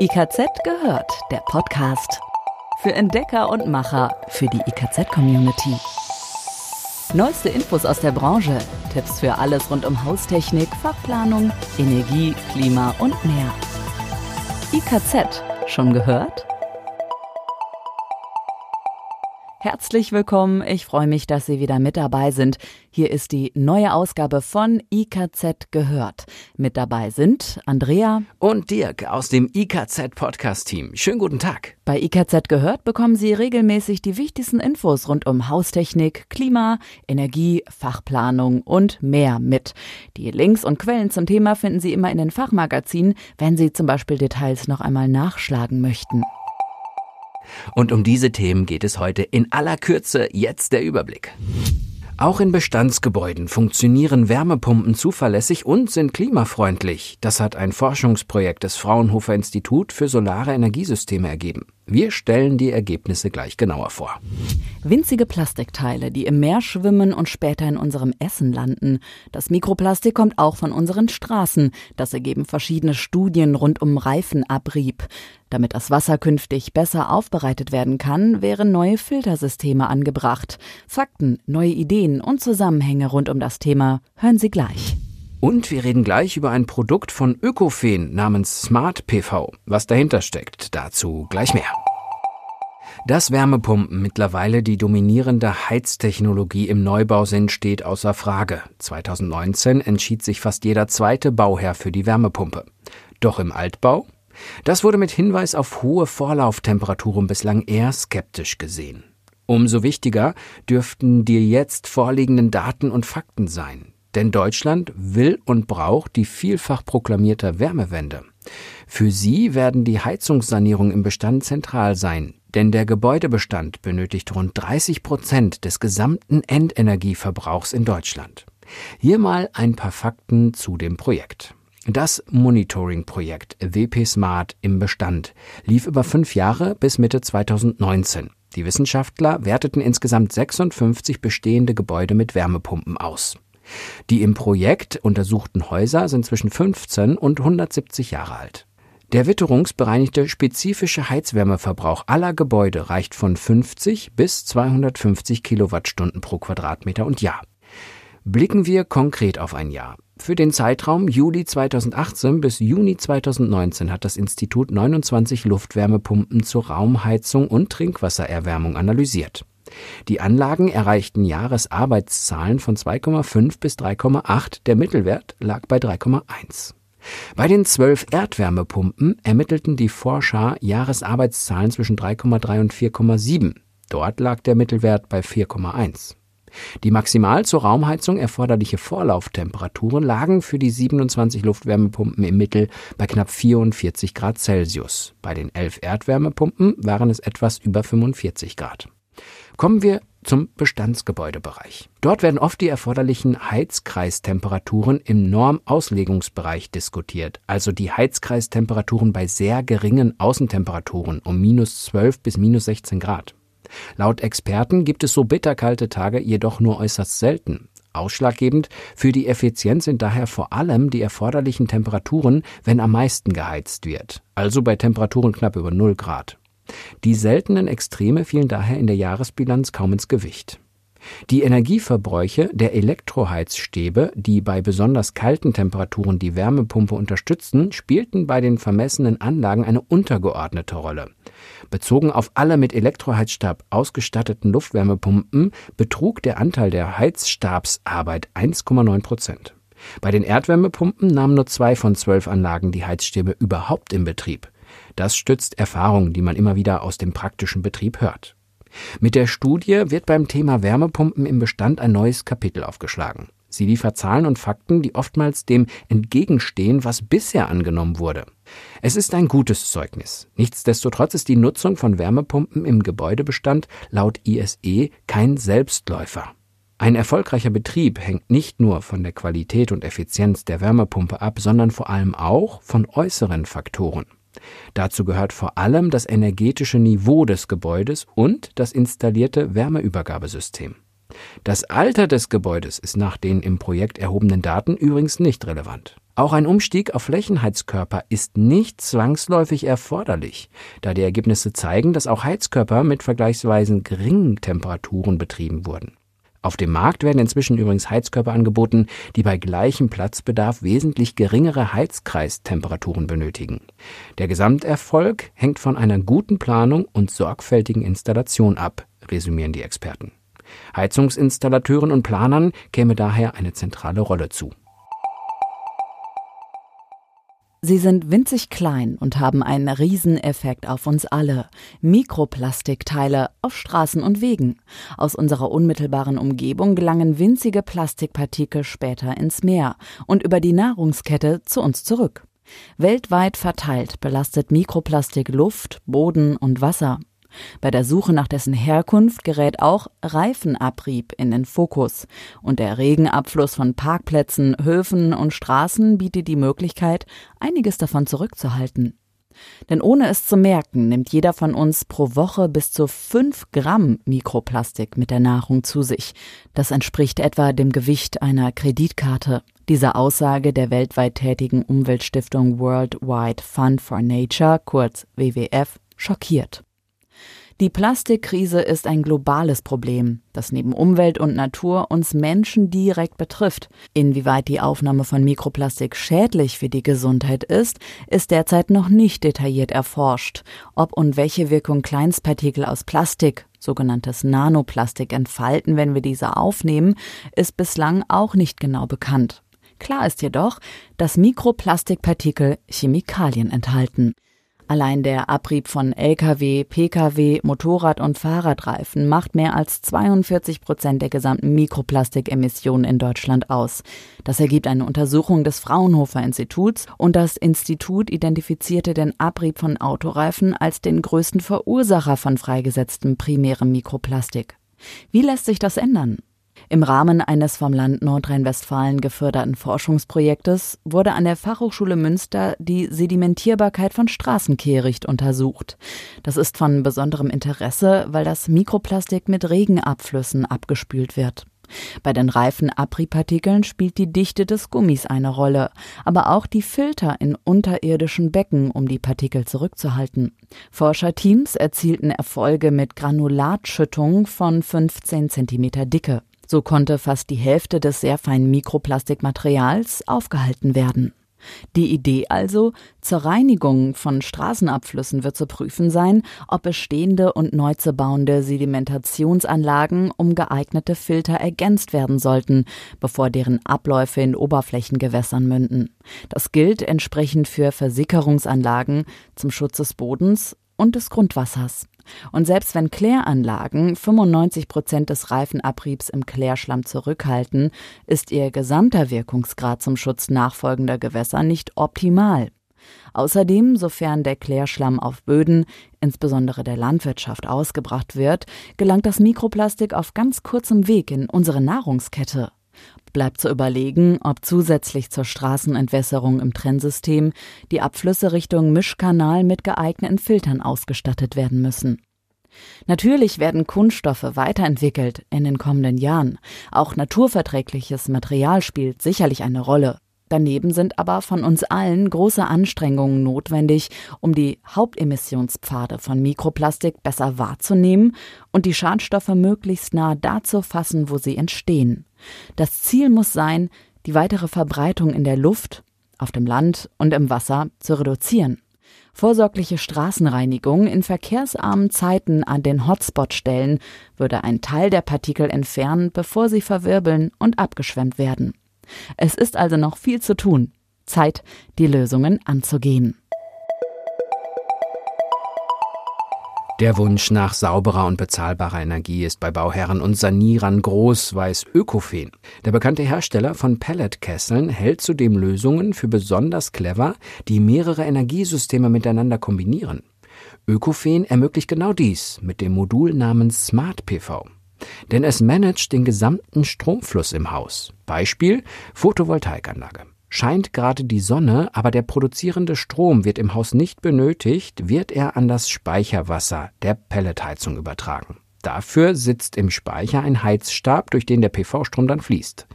IKZ gehört, der Podcast. Für Entdecker und Macher, für die IKZ-Community. Neueste Infos aus der Branche, Tipps für alles rund um Haustechnik, Fachplanung, Energie, Klima und mehr. IKZ, schon gehört? Herzlich willkommen. Ich freue mich, dass Sie wieder mit dabei sind. Hier ist die neue Ausgabe von IKZ gehört. Mit dabei sind Andrea und Dirk aus dem IKZ Podcast Team. Schönen guten Tag. Bei IKZ gehört bekommen Sie regelmäßig die wichtigsten Infos rund um Haustechnik, Klima, Energie, Fachplanung und mehr mit. Die Links und Quellen zum Thema finden Sie immer in den Fachmagazinen, wenn Sie zum Beispiel Details noch einmal nachschlagen möchten. Und um diese Themen geht es heute in aller Kürze. Jetzt der Überblick. Auch in Bestandsgebäuden funktionieren Wärmepumpen zuverlässig und sind klimafreundlich. Das hat ein Forschungsprojekt des Fraunhofer Institut für Solare Energiesysteme ergeben. Wir stellen die Ergebnisse gleich genauer vor. Winzige Plastikteile, die im Meer schwimmen und später in unserem Essen landen. Das Mikroplastik kommt auch von unseren Straßen. Das ergeben verschiedene Studien rund um Reifenabrieb. Damit das Wasser künftig besser aufbereitet werden kann, wären neue Filtersysteme angebracht. Fakten, neue Ideen und Zusammenhänge rund um das Thema hören Sie gleich. Und wir reden gleich über ein Produkt von Ökofen namens Smart PV. Was dahinter steckt, dazu gleich mehr. Dass Wärmepumpen mittlerweile die dominierende Heiztechnologie im Neubau sind, steht außer Frage. 2019 entschied sich fast jeder zweite Bauherr für die Wärmepumpe. Doch im Altbau? Das wurde mit Hinweis auf hohe Vorlauftemperaturen bislang eher skeptisch gesehen. Umso wichtiger dürften die jetzt vorliegenden Daten und Fakten sein. Denn Deutschland will und braucht die vielfach proklamierte Wärmewende. Für sie werden die Heizungssanierungen im Bestand zentral sein, denn der Gebäudebestand benötigt rund 30 Prozent des gesamten Endenergieverbrauchs in Deutschland. Hier mal ein paar Fakten zu dem Projekt. Das Monitoring-Projekt WP Smart im Bestand lief über fünf Jahre bis Mitte 2019. Die Wissenschaftler werteten insgesamt 56 bestehende Gebäude mit Wärmepumpen aus. Die im Projekt untersuchten Häuser sind zwischen 15 und 170 Jahre alt. Der witterungsbereinigte spezifische Heizwärmeverbrauch aller Gebäude reicht von 50 bis 250 Kilowattstunden pro Quadratmeter und Jahr. Blicken wir konkret auf ein Jahr. Für den Zeitraum Juli 2018 bis Juni 2019 hat das Institut 29 Luftwärmepumpen zur Raumheizung und Trinkwassererwärmung analysiert. Die Anlagen erreichten Jahresarbeitszahlen von 2,5 bis 3,8, der Mittelwert lag bei 3,1. Bei den zwölf Erdwärmepumpen ermittelten die Forscher Jahresarbeitszahlen zwischen 3,3 und 4,7. Dort lag der Mittelwert bei 4,1. Die maximal zur Raumheizung erforderliche Vorlauftemperaturen lagen für die 27 Luftwärmepumpen im Mittel bei knapp 44 Grad Celsius. Bei den elf Erdwärmepumpen waren es etwas über 45 Grad. Kommen wir zum Bestandsgebäudebereich. Dort werden oft die erforderlichen Heizkreistemperaturen im Normauslegungsbereich diskutiert, also die Heizkreistemperaturen bei sehr geringen Außentemperaturen um minus 12 bis minus 16 Grad. Laut Experten gibt es so bitterkalte Tage jedoch nur äußerst selten. Ausschlaggebend für die Effizienz sind daher vor allem die erforderlichen Temperaturen, wenn am meisten geheizt wird, also bei Temperaturen knapp über 0 Grad. Die seltenen Extreme fielen daher in der Jahresbilanz kaum ins Gewicht. Die Energieverbräuche der Elektroheizstäbe, die bei besonders kalten Temperaturen die Wärmepumpe unterstützten, spielten bei den vermessenen Anlagen eine untergeordnete Rolle. Bezogen auf alle mit Elektroheizstab ausgestatteten Luftwärmepumpen betrug der Anteil der Heizstabsarbeit 1,9 Prozent. Bei den Erdwärmepumpen nahmen nur zwei von zwölf Anlagen die Heizstäbe überhaupt in Betrieb. Das stützt Erfahrungen, die man immer wieder aus dem praktischen Betrieb hört. Mit der Studie wird beim Thema Wärmepumpen im Bestand ein neues Kapitel aufgeschlagen. Sie liefert Zahlen und Fakten, die oftmals dem entgegenstehen, was bisher angenommen wurde. Es ist ein gutes Zeugnis. Nichtsdestotrotz ist die Nutzung von Wärmepumpen im Gebäudebestand laut ISE kein Selbstläufer. Ein erfolgreicher Betrieb hängt nicht nur von der Qualität und Effizienz der Wärmepumpe ab, sondern vor allem auch von äußeren Faktoren. Dazu gehört vor allem das energetische Niveau des Gebäudes und das installierte Wärmeübergabesystem. Das Alter des Gebäudes ist nach den im Projekt erhobenen Daten übrigens nicht relevant. Auch ein Umstieg auf Flächenheizkörper ist nicht zwangsläufig erforderlich, da die Ergebnisse zeigen, dass auch Heizkörper mit vergleichsweise geringen Temperaturen betrieben wurden. Auf dem Markt werden inzwischen übrigens Heizkörper angeboten, die bei gleichem Platzbedarf wesentlich geringere Heizkreistemperaturen benötigen. Der Gesamterfolg hängt von einer guten Planung und sorgfältigen Installation ab, resümieren die Experten. Heizungsinstallateuren und Planern käme daher eine zentrale Rolle zu. Sie sind winzig klein und haben einen Rieseneffekt auf uns alle. Mikroplastikteile auf Straßen und Wegen. Aus unserer unmittelbaren Umgebung gelangen winzige Plastikpartikel später ins Meer und über die Nahrungskette zu uns zurück. Weltweit verteilt belastet Mikroplastik Luft, Boden und Wasser. Bei der Suche nach dessen Herkunft gerät auch Reifenabrieb in den Fokus und der Regenabfluss von Parkplätzen, Höfen und Straßen bietet die Möglichkeit, einiges davon zurückzuhalten. Denn ohne es zu merken, nimmt jeder von uns pro Woche bis zu fünf Gramm Mikroplastik mit der Nahrung zu sich. Das entspricht etwa dem Gewicht einer Kreditkarte. Diese Aussage der weltweit tätigen Umweltstiftung Worldwide Fund for Nature, kurz WWF, schockiert. Die Plastikkrise ist ein globales Problem, das neben Umwelt und Natur uns Menschen direkt betrifft. Inwieweit die Aufnahme von Mikroplastik schädlich für die Gesundheit ist, ist derzeit noch nicht detailliert erforscht. Ob und welche Wirkung Kleinstpartikel aus Plastik, sogenanntes Nanoplastik, entfalten, wenn wir diese aufnehmen, ist bislang auch nicht genau bekannt. Klar ist jedoch, dass Mikroplastikpartikel Chemikalien enthalten. Allein der Abrieb von Lkw, Pkw, Motorrad- und Fahrradreifen macht mehr als 42 Prozent der gesamten Mikroplastikemissionen in Deutschland aus. Das ergibt eine Untersuchung des Fraunhofer Instituts und das Institut identifizierte den Abrieb von Autoreifen als den größten Verursacher von freigesetztem primärem Mikroplastik. Wie lässt sich das ändern? Im Rahmen eines vom Land Nordrhein-Westfalen geförderten Forschungsprojektes wurde an der Fachhochschule Münster die Sedimentierbarkeit von Straßenkehricht untersucht. Das ist von besonderem Interesse, weil das Mikroplastik mit Regenabflüssen abgespült wird. Bei den reifen Abriebpartikeln spielt die Dichte des Gummis eine Rolle, aber auch die Filter in unterirdischen Becken, um die Partikel zurückzuhalten. Forscherteams erzielten Erfolge mit Granulatschüttung von 15 cm Dicke. So konnte fast die Hälfte des sehr feinen Mikroplastikmaterials aufgehalten werden. Die Idee also, zur Reinigung von Straßenabflüssen wird zu prüfen sein, ob bestehende und neu zu bauende Sedimentationsanlagen um geeignete Filter ergänzt werden sollten, bevor deren Abläufe in Oberflächengewässern münden. Das gilt entsprechend für Versickerungsanlagen zum Schutz des Bodens und des Grundwassers. Und selbst wenn Kläranlagen 95 Prozent des Reifenabriebs im Klärschlamm zurückhalten, ist ihr gesamter Wirkungsgrad zum Schutz nachfolgender Gewässer nicht optimal. Außerdem, sofern der Klärschlamm auf Böden, insbesondere der Landwirtschaft, ausgebracht wird, gelangt das Mikroplastik auf ganz kurzem Weg in unsere Nahrungskette. Bleibt zu überlegen, ob zusätzlich zur Straßenentwässerung im Trennsystem die Abflüsse Richtung Mischkanal mit geeigneten Filtern ausgestattet werden müssen. Natürlich werden Kunststoffe weiterentwickelt in den kommenden Jahren. Auch naturverträgliches Material spielt sicherlich eine Rolle. Daneben sind aber von uns allen große Anstrengungen notwendig, um die Hauptemissionspfade von Mikroplastik besser wahrzunehmen und die Schadstoffe möglichst nah da zu fassen, wo sie entstehen. Das Ziel muss sein, die weitere Verbreitung in der Luft, auf dem Land und im Wasser zu reduzieren. Vorsorgliche Straßenreinigung in verkehrsarmen Zeiten an den Hotspot-Stellen würde einen Teil der Partikel entfernen, bevor sie verwirbeln und abgeschwemmt werden. Es ist also noch viel zu tun. Zeit, die Lösungen anzugehen. Der Wunsch nach sauberer und bezahlbarer Energie ist bei Bauherren und Sanierern groß, weiß Ökofen. Der bekannte Hersteller von Pelletkesseln hält zudem Lösungen für besonders clever, die mehrere Energiesysteme miteinander kombinieren. Ökofen ermöglicht genau dies mit dem Modul namens Smart PV. Denn es managt den gesamten Stromfluss im Haus. Beispiel Photovoltaikanlage. Scheint gerade die Sonne, aber der produzierende Strom wird im Haus nicht benötigt, wird er an das Speicherwasser der Pelletheizung übertragen. Dafür sitzt im Speicher ein Heizstab, durch den der PV-Strom dann fließt.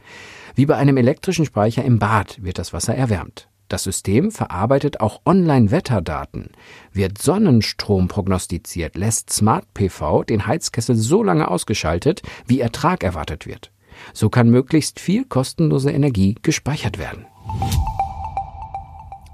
Wie bei einem elektrischen Speicher im Bad wird das Wasser erwärmt. Das System verarbeitet auch Online-Wetterdaten. Wird Sonnenstrom prognostiziert, lässt Smart PV den Heizkessel so lange ausgeschaltet, wie Ertrag erwartet wird. So kann möglichst viel kostenlose Energie gespeichert werden.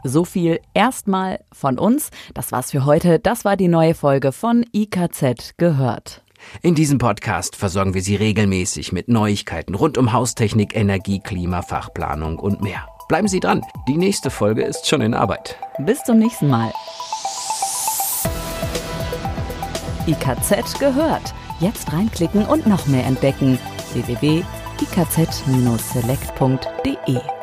So viel erstmal von uns. Das war's für heute. Das war die neue Folge von IKZ gehört. In diesem Podcast versorgen wir Sie regelmäßig mit Neuigkeiten rund um Haustechnik, Energie, Klima, Fachplanung und mehr. Bleiben Sie dran, die nächste Folge ist schon in Arbeit. Bis zum nächsten Mal. IKZ gehört. Jetzt reinklicken und noch mehr entdecken. www.ikz-select.de